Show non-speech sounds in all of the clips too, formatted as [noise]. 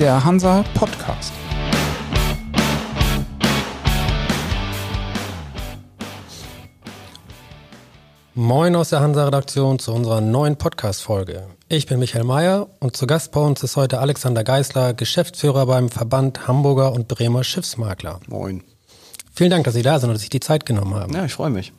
der Hansa Podcast. Moin aus der Hansa-Redaktion zu unserer neuen Podcast-Folge. Ich bin Michael Mayer und zu Gast bei uns ist heute Alexander Geisler, Geschäftsführer beim Verband Hamburger und Bremer Schiffsmakler. Moin. Vielen Dank, dass Sie da sind und sich die Zeit genommen haben. Ja, ich freue mich.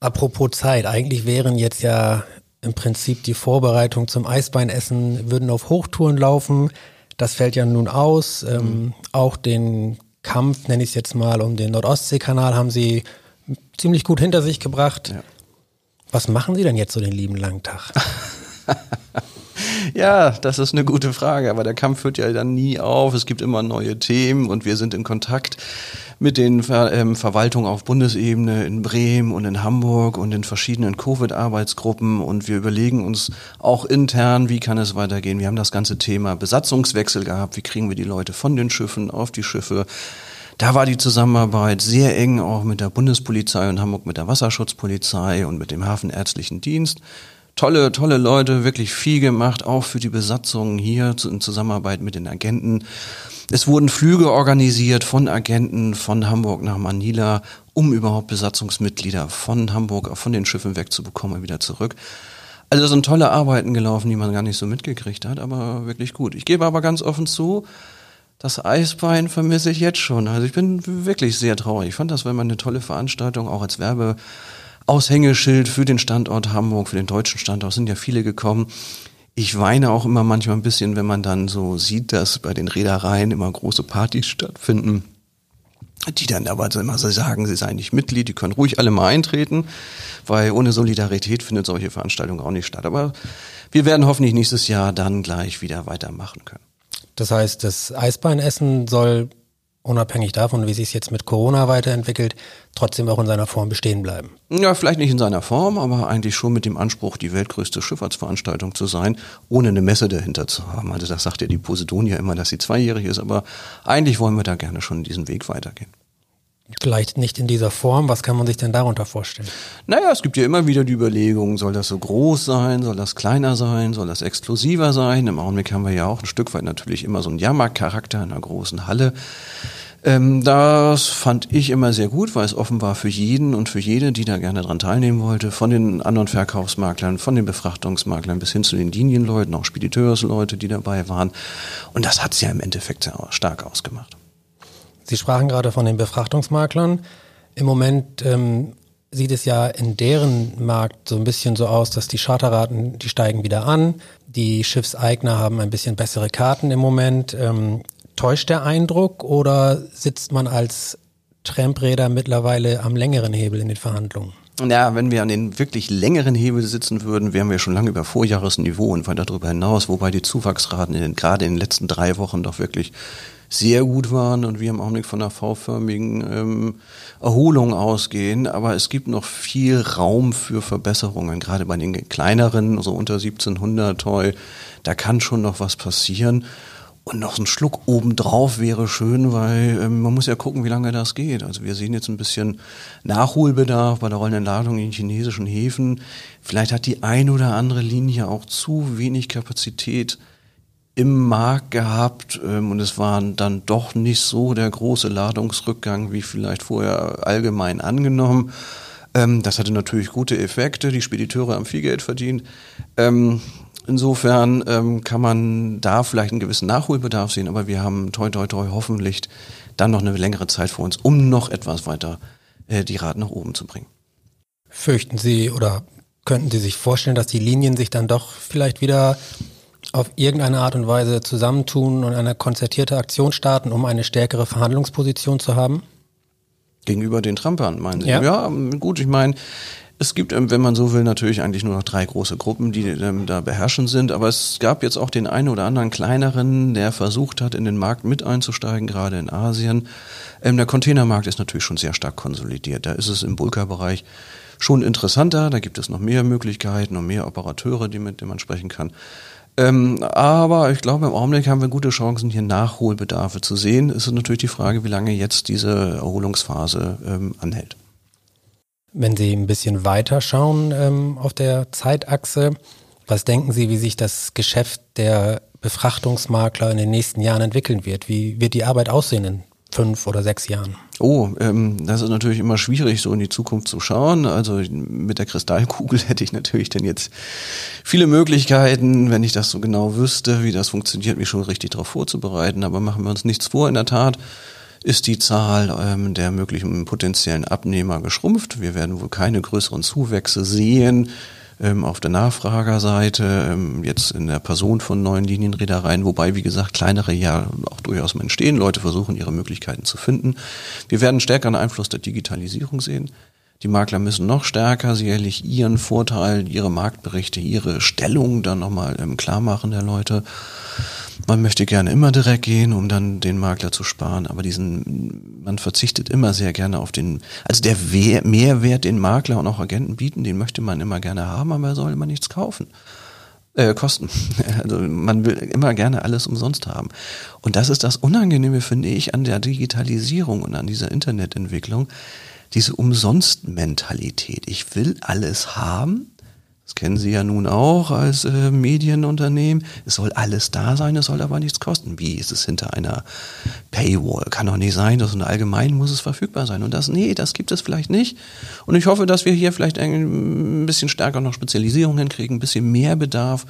Apropos Zeit, eigentlich wären jetzt ja im Prinzip die Vorbereitung zum Eisbeinessen, würden auf Hochtouren laufen. Das fällt ja nun aus. Ähm, mhm. Auch den Kampf, nenne ich es jetzt mal, um den Nordostseekanal haben Sie ziemlich gut hinter sich gebracht. Ja. Was machen Sie denn jetzt so den lieben langen Tag? [laughs] ja, das ist eine gute Frage, aber der Kampf hört ja dann nie auf. Es gibt immer neue Themen und wir sind in Kontakt mit den Ver ähm, Verwaltungen auf Bundesebene in Bremen und in Hamburg und in verschiedenen Covid-Arbeitsgruppen und wir überlegen uns auch intern, wie kann es weitergehen. Wir haben das ganze Thema Besatzungswechsel gehabt. Wie kriegen wir die Leute von den Schiffen auf die Schiffe? Da war die Zusammenarbeit sehr eng auch mit der Bundespolizei und Hamburg mit der Wasserschutzpolizei und mit dem Hafenärztlichen Dienst. Tolle, tolle Leute, wirklich viel gemacht, auch für die Besatzung hier in Zusammenarbeit mit den Agenten. Es wurden Flüge organisiert von Agenten von Hamburg nach Manila, um überhaupt Besatzungsmitglieder von Hamburg, von den Schiffen wegzubekommen und wieder zurück. Also sind tolle Arbeiten gelaufen, die man gar nicht so mitgekriegt hat, aber wirklich gut. Ich gebe aber ganz offen zu, das Eisbein vermisse ich jetzt schon. Also ich bin wirklich sehr traurig. Ich fand das war immer eine tolle Veranstaltung, auch als Werbeaushängeschild für den Standort Hamburg, für den deutschen Standort sind ja viele gekommen. Ich weine auch immer manchmal ein bisschen, wenn man dann so sieht, dass bei den Reedereien immer große Partys stattfinden die dann aber immer so sagen, sie seien nicht Mitglied, die können ruhig alle mal eintreten, weil ohne Solidarität findet solche Veranstaltungen auch nicht statt. Aber wir werden hoffentlich nächstes Jahr dann gleich wieder weitermachen können. Das heißt, das Eisbeinessen soll unabhängig davon, wie sich es jetzt mit Corona weiterentwickelt, trotzdem auch in seiner Form bestehen bleiben. Ja, vielleicht nicht in seiner Form, aber eigentlich schon mit dem Anspruch, die weltgrößte Schifffahrtsveranstaltung zu sein, ohne eine Messe dahinter zu haben. Also das sagt ja die Posidonia immer, dass sie zweijährig ist, aber eigentlich wollen wir da gerne schon diesen Weg weitergehen. Vielleicht nicht in dieser Form. Was kann man sich denn darunter vorstellen? Naja, es gibt ja immer wieder die Überlegung, soll das so groß sein, soll das kleiner sein, soll das exklusiver sein? Im Augenblick haben wir ja auch ein Stück weit natürlich immer so einen Jahrmarktcharakter in einer großen Halle. Ähm, das fand ich immer sehr gut, weil es offenbar für jeden und für jede, die da gerne dran teilnehmen wollte, von den anderen Verkaufsmaklern, von den Befrachtungsmaklern bis hin zu den Linienleuten, auch Spediteursleute, die dabei waren. Und das hat es ja im Endeffekt sehr stark ausgemacht. Sie sprachen gerade von den Befrachtungsmaklern. Im Moment ähm, sieht es ja in deren Markt so ein bisschen so aus, dass die Charterraten, die steigen wieder an. Die Schiffseigner haben ein bisschen bessere Karten im Moment. Ähm, täuscht der Eindruck oder sitzt man als Trampräder mittlerweile am längeren Hebel in den Verhandlungen? Ja, wenn wir an den wirklich längeren Hebel sitzen würden, wären wir schon lange über Vorjahresniveau und weiter darüber hinaus, wobei die Zuwachsraten in den, gerade in den letzten drei Wochen doch wirklich sehr gut waren und wir im Augenblick von einer V-förmigen ähm, Erholung ausgehen. Aber es gibt noch viel Raum für Verbesserungen, gerade bei den kleineren, so unter 1700 Toy. Da kann schon noch was passieren. Und noch so ein Schluck obendrauf wäre schön, weil ähm, man muss ja gucken, wie lange das geht. Also wir sehen jetzt ein bisschen Nachholbedarf bei der rollenden Ladung in chinesischen Häfen. Vielleicht hat die ein oder andere Linie auch zu wenig Kapazität im Markt gehabt ähm, und es war dann doch nicht so der große Ladungsrückgang wie vielleicht vorher allgemein angenommen. Ähm, das hatte natürlich gute Effekte, die Spediteure haben viel Geld verdient. Ähm, insofern ähm, kann man da vielleicht einen gewissen Nachholbedarf sehen, aber wir haben toi toi toi hoffentlich dann noch eine längere Zeit vor uns, um noch etwas weiter äh, die Raten nach oben zu bringen. Fürchten Sie oder könnten Sie sich vorstellen, dass die Linien sich dann doch vielleicht wieder auf irgendeine Art und Weise zusammentun und eine konzertierte Aktion starten, um eine stärkere Verhandlungsposition zu haben? Gegenüber den Trampern, meinen Sie? Ja, ja gut, ich meine, es gibt, ähm, wenn man so will, natürlich eigentlich nur noch drei große Gruppen, die ähm, da beherrschen sind. Aber es gab jetzt auch den einen oder anderen kleineren, der versucht hat, in den Markt mit einzusteigen, gerade in Asien. Ähm, der Containermarkt ist natürlich schon sehr stark konsolidiert. Da ist es im Bulka-Bereich schon interessanter. Da gibt es noch mehr Möglichkeiten und mehr Operateure, die mit denen man sprechen kann. Aber ich glaube, im Augenblick haben wir gute Chancen, hier Nachholbedarfe zu sehen. Es ist natürlich die Frage, wie lange jetzt diese Erholungsphase anhält. Wenn Sie ein bisschen weiter schauen ähm, auf der Zeitachse, Was denken Sie, wie sich das Geschäft der Befrachtungsmakler in den nächsten Jahren entwickeln wird? Wie wird die Arbeit aussehen in fünf oder sechs Jahren? Oh, ähm, das ist natürlich immer schwierig, so in die Zukunft zu schauen. Also mit der Kristallkugel [laughs] hätte ich natürlich dann jetzt viele Möglichkeiten, wenn ich das so genau wüsste, wie das funktioniert, mich schon richtig darauf vorzubereiten. Aber machen wir uns nichts vor. In der Tat ist die Zahl ähm, der möglichen potenziellen Abnehmer geschrumpft. Wir werden wohl keine größeren Zuwächse sehen ähm, auf der Nachfragerseite, ähm, jetzt in der Person von neuen Linienreedereien, wobei, wie gesagt, kleinere ja auch durchaus entstehen. Leute versuchen, ihre Möglichkeiten zu finden. Wir werden stärkeren Einfluss der Digitalisierung sehen. Die Makler müssen noch stärker sicherlich ihren Vorteil, ihre Marktberichte, ihre Stellung dann nochmal ähm, klar machen der Leute. Man möchte gerne immer direkt gehen, um dann den Makler zu sparen, aber diesen, man verzichtet immer sehr gerne auf den, also der Mehrwert, den Makler und auch Agenten bieten, den möchte man immer gerne haben, aber er soll immer nichts kaufen. Äh, kosten. [laughs] Also man will immer gerne alles umsonst haben. Und das ist das Unangenehme, finde ich, an der Digitalisierung und an dieser Internetentwicklung. Diese Umsonst-Mentalität. Ich will alles haben, das kennen Sie ja nun auch als äh, Medienunternehmen. Es soll alles da sein, es soll aber nichts kosten. Wie ist es hinter einer Paywall? Kann doch nicht sein, dass allgemein muss es verfügbar sein. Und das, nee, das gibt es vielleicht nicht. Und ich hoffe, dass wir hier vielleicht ein bisschen stärker noch Spezialisierung hinkriegen, ein bisschen mehr Bedarf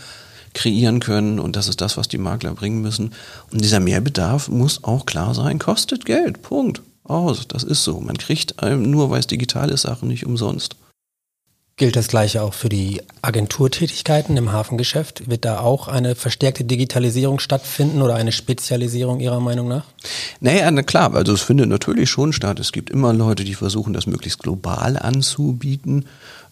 kreieren können. Und das ist das, was die Makler bringen müssen. Und dieser Mehrbedarf muss auch klar sein, kostet Geld. Punkt. Aus. Das ist so. Man kriegt nur, weil es digital ist, Sachen nicht umsonst. Gilt das gleiche auch für die Agenturtätigkeiten im Hafengeschäft? Wird da auch eine verstärkte Digitalisierung stattfinden oder eine Spezialisierung Ihrer Meinung nach? Naja, na klar, also es findet natürlich schon statt. Es gibt immer Leute, die versuchen, das möglichst global anzubieten.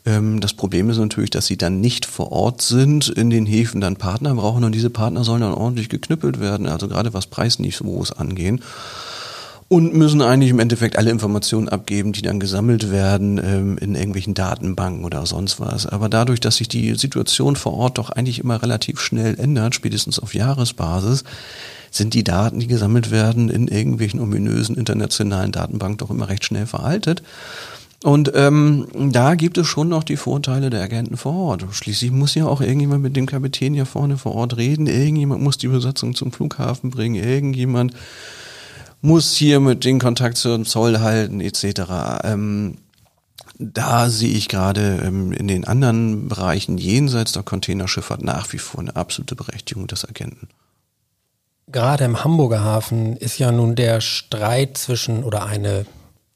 Ähm, das Problem ist natürlich, dass sie dann nicht vor Ort sind, in den Häfen dann Partner brauchen und diese Partner sollen dann ordentlich geknüppelt werden, also gerade was Preisniveaus angehen und müssen eigentlich im Endeffekt alle Informationen abgeben, die dann gesammelt werden ähm, in irgendwelchen Datenbanken oder sonst was. Aber dadurch, dass sich die Situation vor Ort doch eigentlich immer relativ schnell ändert, spätestens auf Jahresbasis, sind die Daten, die gesammelt werden, in irgendwelchen ominösen internationalen Datenbanken doch immer recht schnell veraltet. Und ähm, da gibt es schon noch die Vorteile der Agenten vor Ort. Schließlich muss ja auch irgendjemand mit dem Kapitän hier vorne vor Ort reden, irgendjemand muss die Besatzung zum Flughafen bringen, irgendjemand muss hier mit den Kontakt zum Zoll halten etc. Ähm, da sehe ich gerade ähm, in den anderen Bereichen jenseits der Containerschifffahrt nach wie vor eine absolute Berechtigung des Agenten. Gerade im Hamburger Hafen ist ja nun der Streit zwischen oder eine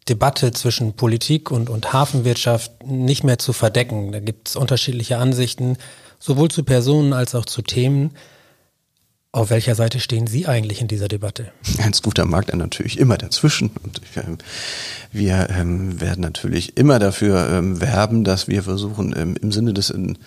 Debatte zwischen Politik und, und Hafenwirtschaft nicht mehr zu verdecken. Da gibt es unterschiedliche Ansichten, sowohl zu Personen als auch zu Themen. Auf welcher Seite stehen Sie eigentlich in dieser Debatte? Als guter Makler natürlich immer dazwischen. Und ähm, wir ähm, werden natürlich immer dafür ähm, werben, dass wir versuchen, ähm, im Sinne des, in,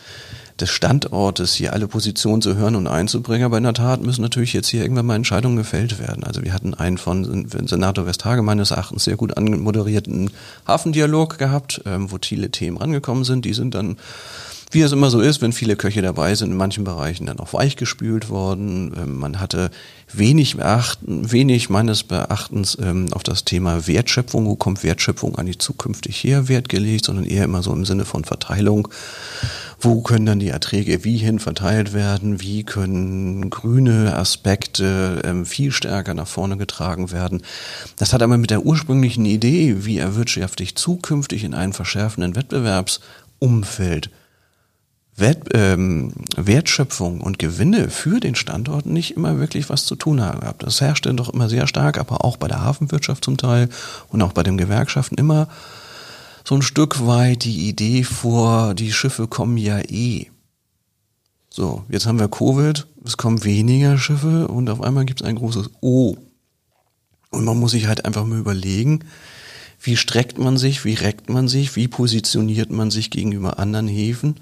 des Standortes hier alle Positionen zu hören und einzubringen. Aber in der Tat müssen natürlich jetzt hier irgendwann mal Entscheidungen gefällt werden. Also wir hatten einen von Senator Westhage meines Erachtens sehr gut anmoderierten Hafendialog gehabt, ähm, wo viele Themen rangekommen sind. Die sind dann wie es immer so ist, wenn viele Köche dabei sind, in manchen Bereichen dann auch weichgespült worden. Ähm, man hatte wenig, beachten, wenig meines Beachtens ähm, auf das Thema Wertschöpfung, wo kommt Wertschöpfung eigentlich zukünftig her, Wert gelegt, sondern eher immer so im Sinne von Verteilung. Wo können dann die Erträge wie hin verteilt werden? Wie können grüne Aspekte ähm, viel stärker nach vorne getragen werden? Das hat aber mit der ursprünglichen Idee, wie erwirtschafte ich zukünftig in einem verschärfenden Wettbewerbsumfeld Wert, ähm, Wertschöpfung und Gewinne für den Standort nicht immer wirklich was zu tun haben gehabt. Das herrschte doch immer sehr stark, aber auch bei der Hafenwirtschaft zum Teil und auch bei den Gewerkschaften immer so ein Stück weit die Idee vor, die Schiffe kommen ja eh. So, jetzt haben wir Covid, es kommen weniger Schiffe und auf einmal gibt es ein großes O. Und man muss sich halt einfach mal überlegen, wie streckt man sich, wie reckt man sich, wie positioniert man sich gegenüber anderen Häfen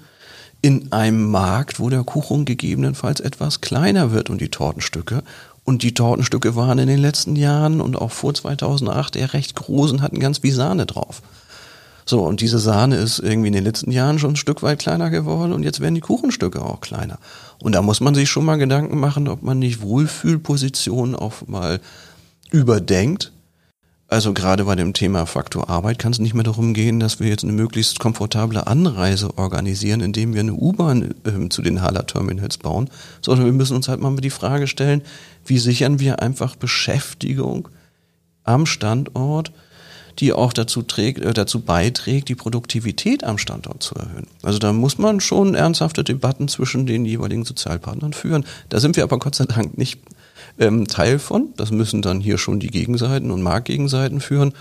in einem Markt, wo der Kuchen gegebenenfalls etwas kleiner wird und die Tortenstücke. Und die Tortenstücke waren in den letzten Jahren und auch vor 2008 eher recht groß und hatten ganz wie Sahne drauf. So, und diese Sahne ist irgendwie in den letzten Jahren schon ein Stück weit kleiner geworden und jetzt werden die Kuchenstücke auch kleiner. Und da muss man sich schon mal Gedanken machen, ob man nicht Wohlfühlpositionen auch mal überdenkt Also gerade bei dem Thema Faktor Arbeit kann es nicht mehr darum gehen, dass wir jetzt eine möglichst komfortable Anreise organisieren, indem wir eine U-Bahn äh, zu den Hala Terminals bauen, sondern wir müssen uns halt mal die Frage stellen, wie sichern wir einfach Beschäftigung am Standort, die auch dazu, trägt, äh, dazu beiträgt, die Produktivität am Standort zu erhöhen. Also da muss man schon ernsthafte Debatten zwischen den jeweiligen Sozialpartnern führen. Da sind wir aber Gott sei Dank nicht ähm, Teil von. Das müssen dann hier schon die Gegenseiten und Marktgegenseiten führen.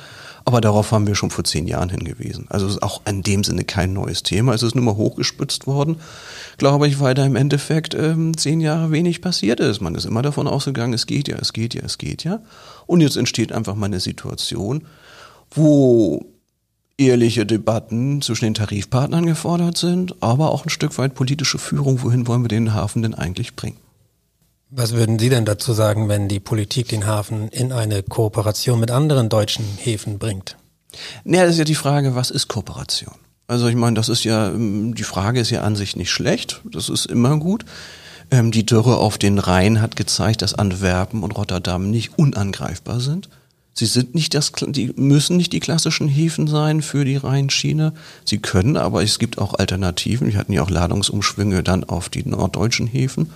Aber darauf haben wir schon vor zehn Jahren hingewiesen. Also es ist auch in dem Sinne kein neues Thema. Es ist nur mal hochgespitzt worden, glaube ich, weil da im Endeffekt ähm, zehn Jahre wenig passiert ist. Man ist immer davon ausgegangen, es geht ja, es geht ja, es geht ja. Und jetzt entsteht einfach mal eine Situation, wo ehrliche Debatten zwischen den Tarifpartnern gefordert sind, aber auch ein Stück weit politische Führung, wohin wollen wir den Hafen denn eigentlich bringen. Was würden Sie denn dazu sagen, wenn die Politik den Hafen in eine Kooperation mit anderen deutschen Häfen bringt? Naja, das ist ja die Frage, was ist Kooperation? Also ich meine, das ist ja, ähm, die Frage ist ja an sich nicht schlecht, das ist immer gut. Ähm, die Dürre auf den Rhein hat gezeigt, dass Antwerpen und Rotterdam nicht unangreifbar sind. Sie sind nicht das, die müssen nicht die klassischen Häfen sein für die Rheinschiene. Sie können, aber es gibt auch Alternativen. Wir hatten ja auch Ladungsumschwünge dann auf die norddeutschen Häfen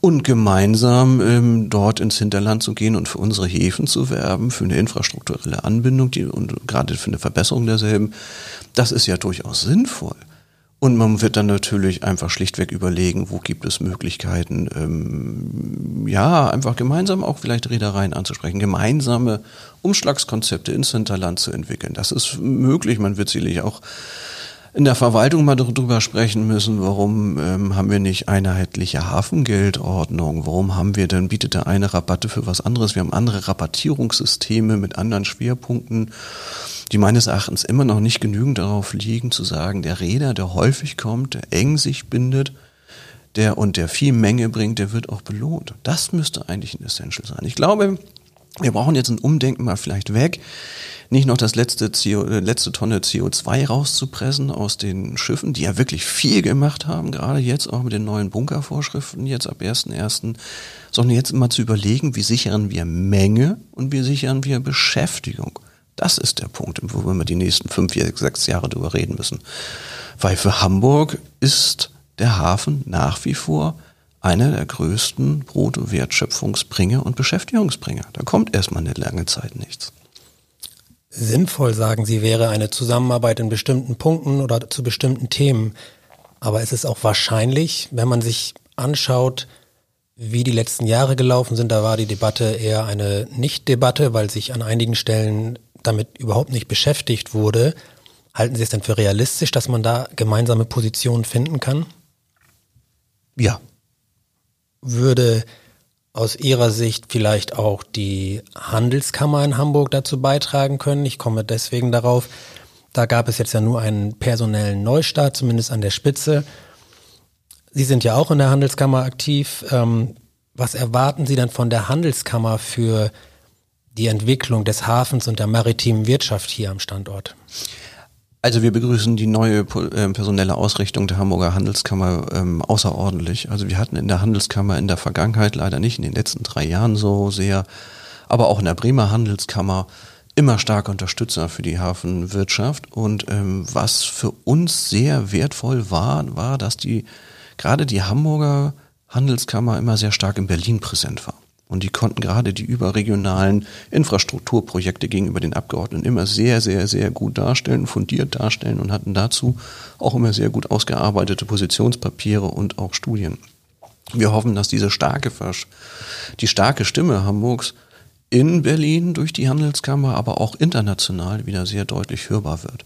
und gemeinsam ähm, dort ins Hinterland zu gehen und für unsere Häfen zu werben, für eine infrastrukturelle Anbindung die, und gerade für eine Verbesserung derselben, das ist ja durchaus sinnvoll. Und man wird dann natürlich einfach schlichtweg überlegen, wo gibt es Möglichkeiten, ähm, ja, einfach gemeinsam auch vielleicht Reedereien anzusprechen, gemeinsame Umschlagskonzepte ins Hinterland zu entwickeln. Das ist möglich. Man wird sicherlich auch in der Verwaltung mal darüber sprechen müssen, warum ähm, haben wir nicht einheitliche Hafengeldordnung? Warum haben wir denn, bietet der eine Rabatte für was anderes? Wir haben andere Rabattierungssysteme mit anderen Schwerpunkten, die meines Erachtens immer noch nicht genügend darauf liegen, zu sagen, der Räder, der häufig kommt, der eng sich bindet, der und der viel Menge bringt, der wird auch belohnt. Das müsste eigentlich ein Essential sein. Ich glaube, wir brauchen jetzt ein Umdenken mal vielleicht weg nicht noch das letzte, CO, äh, letzte Tonne CO2 rauszupressen aus den Schiffen, die ja wirklich viel gemacht haben, gerade jetzt auch mit den neuen Bunkervorschriften jetzt ab 1.1., sondern jetzt immer zu überlegen, wie sichern wir Menge und wie sichern wir Beschäftigung. Das ist der Punkt, wo wir die nächsten fünf, sechs Jahre drüber reden müssen. Weil für Hamburg ist der Hafen nach wie vor einer der größten Bruttowertschöpfungsbringer und Beschäftigungsbringer. Da kommt erstmal eine lange Zeit nichts. Sinnvoll, sagen Sie, wäre eine Zusammenarbeit in bestimmten Punkten oder zu bestimmten Themen. Aber es ist auch wahrscheinlich, wenn man sich anschaut, wie die letzten Jahre gelaufen sind, da war die Debatte eher eine Nicht-Debatte, weil sich an einigen Stellen damit überhaupt nicht beschäftigt wurde. Halten Sie es denn für realistisch, dass man da gemeinsame Positionen finden kann? Ja. Würde aus Ihrer Sicht vielleicht auch die Handelskammer in Hamburg dazu beitragen können? Ich komme deswegen darauf, da gab es jetzt ja nur einen personellen Neustart, zumindest an der Spitze. Sie sind ja auch in der Handelskammer aktiv. Ähm, was erwarten Sie denn von der Handelskammer für die Entwicklung des Hafens und der maritimen Wirtschaft hier am Standort? Also wir begrüßen die neue äh, personelle Ausrichtung der Hamburger Handelskammer ähm, außerordentlich. Also wir hatten in der Handelskammer in der Vergangenheit leider nicht in den letzten drei Jahren so sehr, aber auch in der Bremer Handelskammer immer starke Unterstützer für die Hafenwirtschaft. Und ähm, was für uns sehr wertvoll war, war, dass die gerade die Hamburger Handelskammer immer sehr stark in Berlin präsent war. Und die konnten gerade die überregionalen Infrastrukturprojekte gegenüber den Abgeordneten immer sehr, sehr, sehr gut darstellen, fundiert darstellen und hatten dazu auch immer sehr gut ausgearbeitete Positionspapiere und auch Studien. Wir hoffen, dass diese starke, die starke Stimme Hamburgs in Berlin durch die Handelskammer, aber auch international wieder sehr deutlich hörbar wird.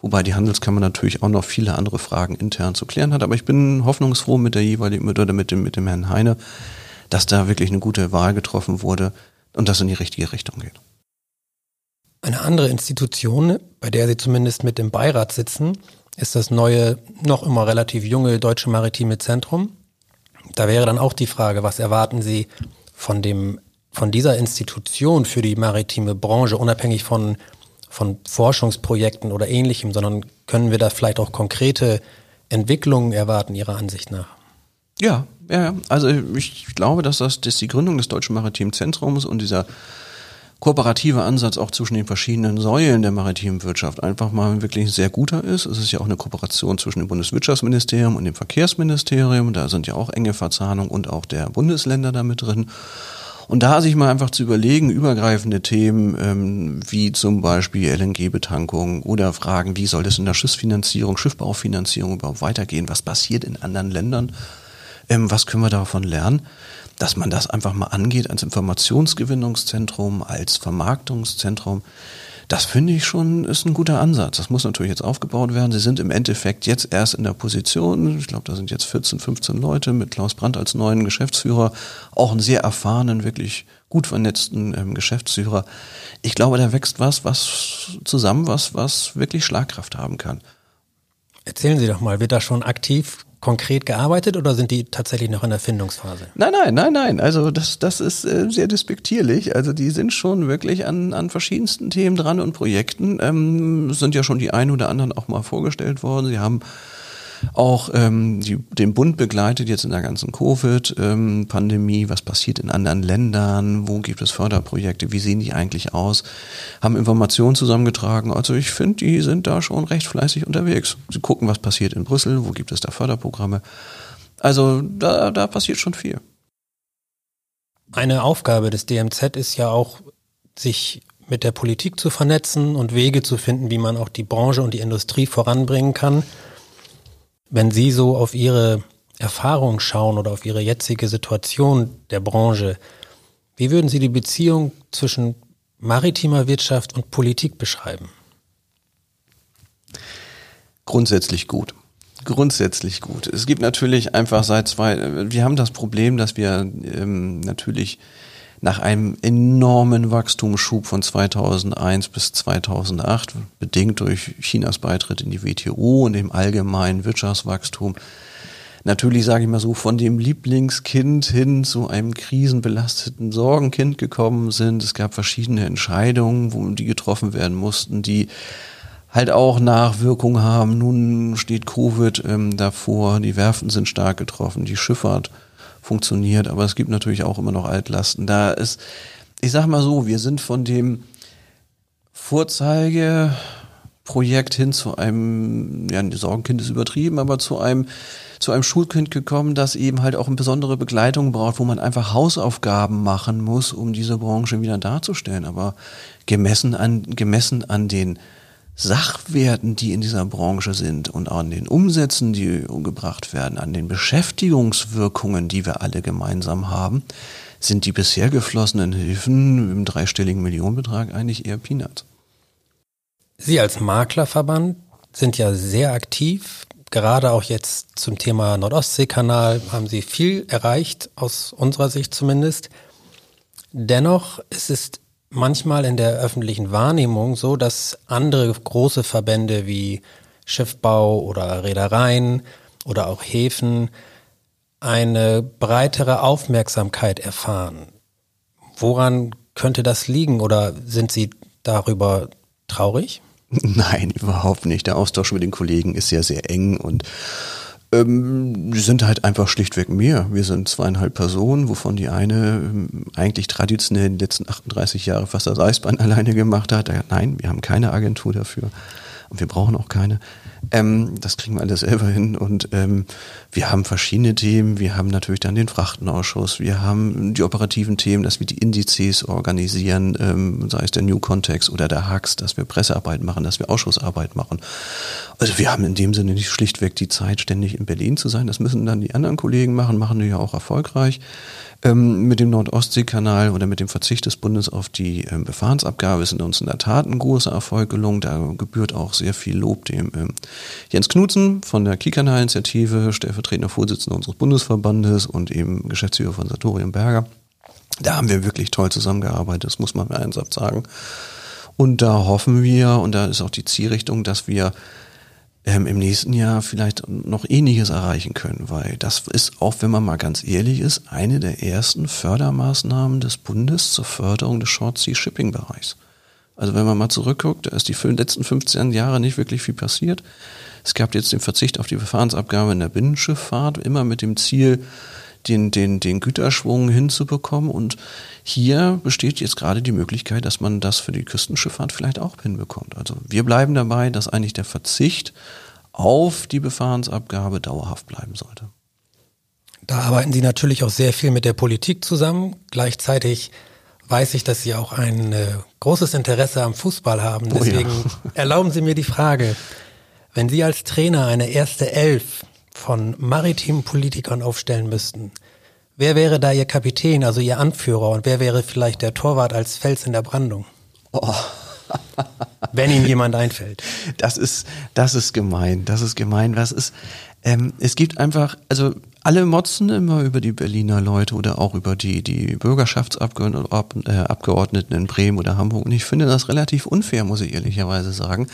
Wobei die Handelskammer natürlich auch noch viele andere Fragen intern zu klären hat. Aber ich bin hoffnungsfroh mit der jeweiligen, oder mit dem, mit dem Herrn Heine, dass da wirklich eine gute Wahl getroffen wurde und das in die richtige Richtung geht. Eine andere Institution, bei der Sie zumindest mit dem Beirat sitzen, ist das neue, noch immer relativ junge Deutsche Maritime Zentrum. Da wäre dann auch die Frage, was erwarten Sie von dem, von dieser Institution für die maritime Branche, unabhängig von, von Forschungsprojekten oder ähnlichem, sondern können wir da vielleicht auch konkrete Entwicklungen erwarten, Ihrer Ansicht nach? Ja, ja, also ich glaube, dass das dass die Gründung des Deutschen Maritimen Zentrums und dieser kooperative Ansatz auch zwischen den verschiedenen Säulen der maritimen Wirtschaft einfach mal wirklich sehr guter ist. Es ist ja auch eine Kooperation zwischen dem Bundeswirtschaftsministerium und dem Verkehrsministerium. Da sind ja auch enge Verzahnungen und auch der Bundesländer damit drin. Und da sich mal einfach zu überlegen, übergreifende Themen ähm, wie zum Beispiel LNG-Betankung oder Fragen, wie soll das in der Schiffsfinanzierung, Schiffbaufinanzierung überhaupt weitergehen, was passiert in anderen Ländern, ähm, was können wir davon lernen, dass man das einfach mal angeht als Informationsgewinnungszentrum, als Vermarktungszentrum. Das finde ich schon, ist ein guter Ansatz. Das muss natürlich jetzt aufgebaut werden. Sie sind im Endeffekt jetzt erst in der Position, ich glaube, da sind jetzt 14, 15 Leute mit Klaus Brandt als neuen Geschäftsführer, auch einen sehr erfahrenen, wirklich gut vernetzten ähm, Geschäftsführer. Ich glaube, da wächst was, was zusammen, was, was wirklich Schlagkraft haben kann. Erzählen Sie doch mal, wird da schon aktiv konkret gearbeitet oder sind die tatsächlich noch in der Findungsphase? Nein, nein, nein, nein. Also das, das ist äh, sehr despektierlich. Also die sind schon wirklich an, an verschiedensten Themen dran und Projekten. Ähm, sind ja schon die einen oder anderen auch mal vorgestellt worden. Sie haben auch ähm, die, den Bund begleitet jetzt in der ganzen Covid-Pandemie, was passiert in anderen Ländern, wo gibt es Förderprojekte, wie sehen die eigentlich aus, haben Informationen zusammengetragen. Also ich finde, die sind da schon recht fleißig unterwegs. Sie gucken, was passiert in Brüssel, wo gibt es da Förderprogramme. Also da, da passiert schon viel. Eine Aufgabe des DMZ ist ja auch, sich mit der Politik zu vernetzen und Wege zu finden, wie man auch die Branche und die Industrie voranbringen kann. Wenn Sie so auf Ihre Erfahrung schauen oder auf Ihre jetzige Situation der Branche, wie würden Sie die Beziehung zwischen maritimer Wirtschaft und Politik beschreiben? Grundsätzlich gut. Grundsätzlich gut. Es gibt natürlich einfach seit zwei, wir haben das Problem, dass wir ähm, natürlich nach einem enormen Wachstumsschub von 2001 bis 2008, bedingt durch Chinas Beitritt in die WTO und dem allgemeinen Wirtschaftswachstum, natürlich, sage ich mal so, von dem Lieblingskind hin zu einem krisenbelasteten Sorgenkind gekommen sind. Es gab verschiedene Entscheidungen, wo die getroffen werden mussten, die halt auch Nachwirkungen haben. Nun steht Covid ähm, davor, die Werften sind stark getroffen, die Schifffahrt funktioniert, aber es gibt natürlich auch immer noch Altlasten. Da ist, ich sag mal so, wir sind von dem Vorzeigeprojekt hin zu einem, ja, Sorgenkind ist übertrieben, aber zu einem, zu einem Schulkind gekommen, das eben halt auch eine besondere Begleitung braucht, wo man einfach Hausaufgaben machen muss, um diese Branche wieder darzustellen. Aber gemessen an, gemessen an den Sachwerten, die in dieser Branche sind und an den Umsätzen, die gebracht werden, an den Beschäftigungswirkungen, die wir alle gemeinsam haben, sind die bisher geflossenen Hilfen im dreistelligen Millionenbetrag eigentlich eher Peanuts. Sie als Maklerverband sind ja sehr aktiv. Gerade auch jetzt zum Thema Nordostseekanal haben Sie viel erreicht, aus unserer Sicht zumindest. Dennoch ist es manchmal in der öffentlichen Wahrnehmung so, dass andere große Verbände wie Schiffbau oder Reedereien oder auch Häfen eine breitere Aufmerksamkeit erfahren. Woran könnte das liegen oder sind Sie darüber traurig? Nein, überhaupt nicht. Der Austausch mit den Kollegen ist sehr, sehr eng und ähm, die sind halt einfach schlichtweg mehr. Wir sind zweieinhalb Personen, wovon die eine ähm, eigentlich traditionell in den letzten 38 Jahre fast das Eisbein [laughs] alleine gemacht hat. Nein, wir haben keine Agentur dafür und wir brauchen auch keine. Ähm, das kriegen wir alles selber hin. Und ähm, wir haben verschiedene Themen. Wir haben natürlich dann den Frachtenausschuss. Wir haben die operativen Themen, dass wir die Indizes organisieren, ähm, sei es der New Context oder der Hacks, dass wir Pressearbeit machen, dass wir Ausschussarbeit machen. Also wir haben in dem Sinne nicht schlichtweg die Zeit, ständig in Berlin zu sein. Das müssen dann die anderen Kollegen machen, machen die ja auch erfolgreich. Ähm, mit dem Nordostseekanal oder mit dem Verzicht des Bundes auf die ähm, Befahrensabgabe sind uns in der Tat ein großer Erfolg gelungen. Da gebührt auch sehr viel Lob dem ähm, Jens Knutzen von der Kiekanalinitiative, stellvertretender Vorsitzender unseres Bundesverbandes und eben Geschäftsführer von Sartorium Berger. Da haben wir wirklich toll zusammengearbeitet, das muss man mir einsam sagen. Und da hoffen wir, und da ist auch die Zielrichtung, dass wir ähm, im nächsten Jahr vielleicht noch ähnliches erreichen können, weil das ist, auch wenn man mal ganz ehrlich ist, eine der ersten Fördermaßnahmen des Bundes zur Förderung des Short Sea Shipping Bereichs. Also wenn man mal zurückguckt, da ist die letzten 15 Jahre nicht wirklich viel passiert. Es gab jetzt den Verzicht auf die Verfahrensabgabe in der Binnenschifffahrt, immer mit dem Ziel, den, den, den Güterschwung hinzubekommen. Und hier besteht jetzt gerade die Möglichkeit, dass man das für die Küstenschifffahrt vielleicht auch hinbekommt. Also wir bleiben dabei, dass eigentlich der Verzicht auf die Befahrensabgabe dauerhaft bleiben sollte. Da arbeiten Sie natürlich auch sehr viel mit der Politik zusammen. Gleichzeitig weiß ich, dass Sie auch ein äh, großes Interesse am Fußball haben. Deswegen oh ja. [laughs] erlauben Sie mir die Frage, wenn Sie als Trainer eine erste Elf von maritimen Politikern aufstellen müssten, wer wäre da Ihr Kapitän, also Ihr Anführer und wer wäre vielleicht der Torwart als Fels in der Brandung? Oh. Wenn Ihnen jemand einfällt. [laughs] Das ist, das ist gemein. Das ist gemein. Was ist, ähm, es gibt einfach, also alle motzen immer über die Berliner Leute oder auch über die, die Bürgerschaftsabgeordneten äh, in Bremen oder Hamburg. Und ich finde das relativ unfair, muss ich ehrlicherweise sagen.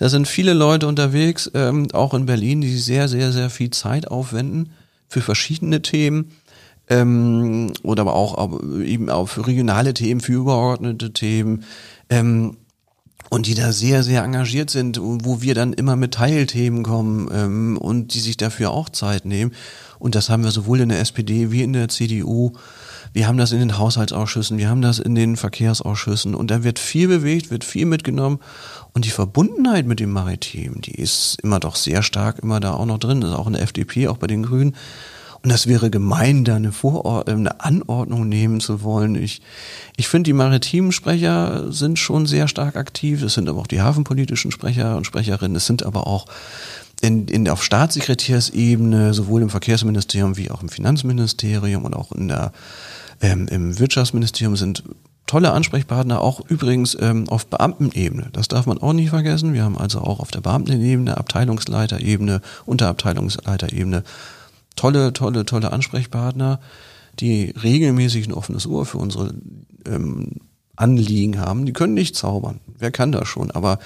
Da sind viele Leute unterwegs, ähm, auch in Berlin, die sehr, sehr, sehr viel Zeit aufwenden für verschiedene Themen. Ähm, oder aber auch eben auch für regionale Themen, für übergeordnete Themen. Ähm, und die da sehr, sehr engagiert sind, wo wir dann immer mit Teilthemen kommen ähm, und die sich dafür auch Zeit nehmen. Und das haben wir sowohl in der SPD wie in der CDU. Wir haben das in den Haushaltsausschüssen, wir haben das in den Verkehrsausschüssen und da wird viel bewegt, wird viel mitgenommen und die Verbundenheit mit dem Maritim, die ist immer doch sehr stark immer da auch noch drin, ist auch in der FDP, auch bei den Grünen. Und das wäre gemein, da eine, Voror eine Anordnung nehmen zu wollen. Ich, ich finde, die maritimen Sprecher sind schon sehr stark aktiv. Es sind aber auch die hafenpolitischen Sprecher und Sprecherinnen. Es sind aber auch in, in, auf Staatssekretärsebene, sowohl im Verkehrsministerium wie auch im Finanzministerium und auch in der, ähm, im Wirtschaftsministerium sind tolle Ansprechpartner, auch übrigens ähm, auf Beamtenebene. Das darf man auch nicht vergessen. Wir haben also auch auf der Beamtenebene, Abteilungsleiterebene, Unterabteilungsleiterebene tolle, tolle, tolle Ansprechpartner, die regelmäßig ein offenes Ohr für unsere ähm, Anliegen haben. Die können nicht zaubern. Wer kann das schon? Aber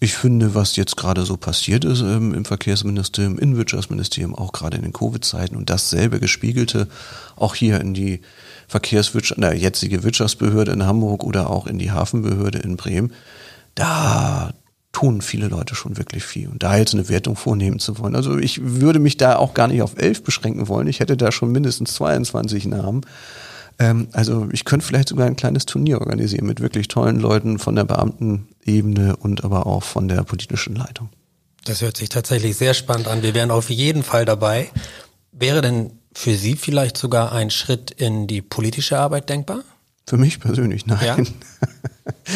ich finde, was jetzt gerade so passiert ist ähm, im Verkehrsministerium, im Wirtschaftsministerium, auch gerade in den Covid-Zeiten und dasselbe gespiegelte auch hier in die Verkehrswirtschaft, na, jetzige Wirtschaftsbehörde in Hamburg oder auch in die Hafenbehörde in Bremen, da tun viele Leute schon wirklich viel. Und da jetzt eine Wertung vornehmen zu wollen. Also ich würde mich da auch gar nicht auf elf beschränken wollen. Ich hätte da schon mindestens 22 Namen. Ähm, also ich könnte vielleicht sogar ein kleines Turnier organisieren mit wirklich tollen Leuten von der Beamtenebene und aber auch von der politischen Leitung. Das hört sich tatsächlich sehr spannend an. Wir wären auf jeden Fall dabei. Wäre denn für Sie vielleicht sogar ein Schritt in die politische Arbeit denkbar? Für mich persönlich, nein. Ja?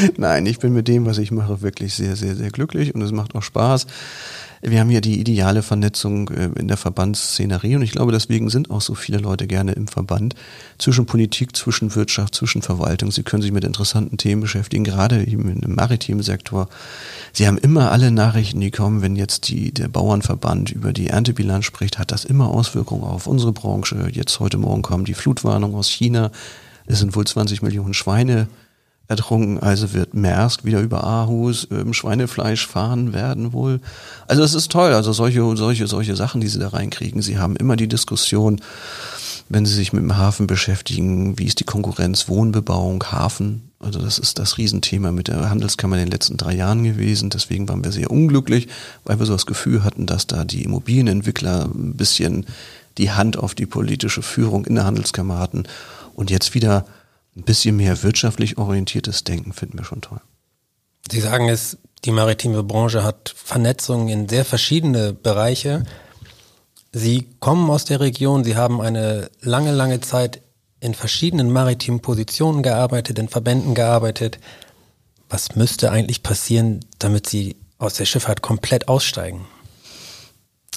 [laughs] nein, ich bin mit dem, was ich mache, wirklich sehr, sehr, sehr glücklich und es macht auch Spaß. Wir haben ja die ideale Vernetzung äh, in der Verbandsszenerie und ich glaube, deswegen sind auch so viele Leute gerne im Verband zwischen Politik, zwischen Wirtschaft, zwischen Verwaltung. Sie können sich mit interessanten Themen beschäftigen, gerade eben im maritimen Sektor. Sie haben immer alle Nachrichten, die kommen, wenn jetzt die, der Bauernverband über die Erntebilanz spricht, hat das immer Auswirkungen auf unsere Branche. Jetzt heute Morgen kommen die Flutwarnung aus China. Es sind wohl 20 Millionen Schweine ertrunken, also wird Maersk wieder über Aarhus ähm, Schweinefleisch fahren werden wohl. Also es ist toll, also solche, solche, solche Sachen, die sie da reinkriegen. Sie haben immer die Diskussion, wenn sie sich mit dem Hafen beschäftigen, wie ist die Konkurrenz, Wohnbebauung, Hafen. Also das ist das Riesenthema mit der Handelskammer in den letzten drei Jahren gewesen. Deswegen waren wir sehr unglücklich, weil wir so das Gefühl hatten, dass da die Immobilienentwickler ein bisschen die Hand auf die politische Führung in der Handelskammer hatten und jetzt wieder ein bisschen mehr wirtschaftlich orientiertes Denken finden wir schon toll. Sie sagen es, die maritime Branche hat Vernetzung in sehr verschiedene Bereiche. Sie kommen aus der Region, Sie haben eine lange, lange Zeit in verschiedenen maritimen Positionen gearbeitet, in Verbänden gearbeitet. Was müsste eigentlich passieren, damit Sie aus der Schifffahrt komplett aussteigen?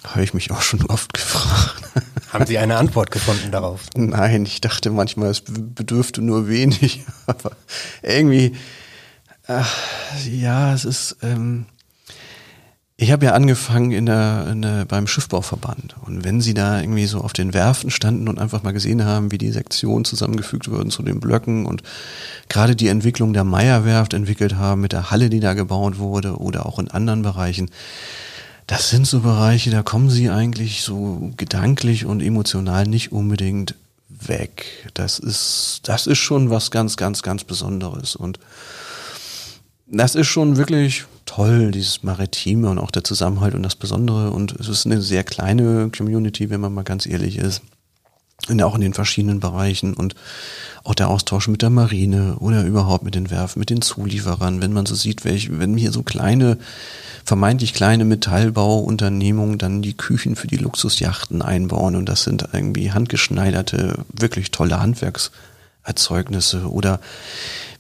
Habe ich mich auch schon oft [laughs] gefragt. Haben Sie eine Antwort gefunden darauf? Nein, ich dachte manchmal, es bedürfte nur wenig, [laughs] aber irgendwie, ach, ja, es ist, ähm, ich habe ja angefangen in der, in der, beim Schiffbauverband. Und wenn Sie da irgendwie so auf den Werften standen und einfach mal gesehen haben, wie die Sektionen zusammengefügt wurden zu den Blöcken und gerade die Entwicklung der Meierwerft entwickelt haben mit der Halle, die da gebaut wurde oder auch in anderen Bereichen, das sind so Bereiche, da kommen sie eigentlich so gedanklich und emotional nicht unbedingt weg. Das ist, das ist schon was ganz, ganz, ganz Besonderes. Und das ist schon wirklich toll, dieses Maritime und auch der Zusammenhalt und das Besondere. Und es ist eine sehr kleine Community, wenn man mal ganz ehrlich ist. Und auch in den verschiedenen Bereichen und auch der Austausch mit der Marine oder überhaupt mit den Werfen, mit den Zulieferern, wenn man so sieht, welche, wenn hier so kleine, vermeintlich kleine Metallbauunternehmungen dann die Küchen für die Luxusjachten einbauen und das sind irgendwie handgeschneiderte, wirklich tolle Handwerkserzeugnisse oder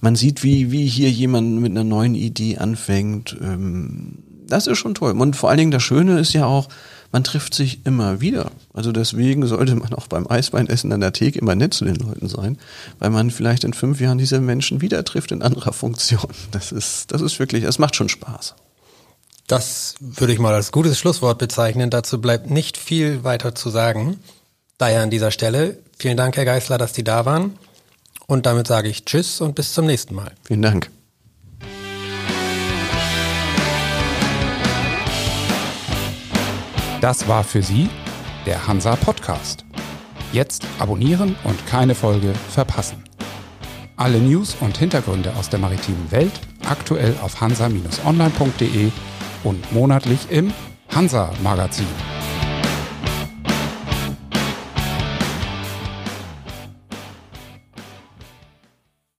man sieht, wie, wie hier jemand mit einer neuen Idee anfängt. Ähm, das ist schon toll. Und vor allen Dingen das Schöne ist ja auch, man trifft sich immer wieder. Also deswegen sollte man auch beim Eisbeinessen an der Theke immer nett zu den Leuten sein, weil man vielleicht in fünf Jahren diese Menschen wieder trifft in anderer Funktion. Das ist, das ist wirklich, es macht schon Spaß. Das würde ich mal als gutes Schlusswort bezeichnen. Dazu bleibt nicht viel weiter zu sagen. Daher an dieser Stelle vielen Dank, Herr Geisler, dass Sie da waren. Und damit sage ich Tschüss und bis zum nächsten Mal. Vielen Dank. Das war für Sie der Hansa Podcast. Jetzt abonnieren und keine Folge verpassen. Alle News und Hintergründe aus der maritimen Welt aktuell auf hansa-online.de und monatlich im Hansa Magazin.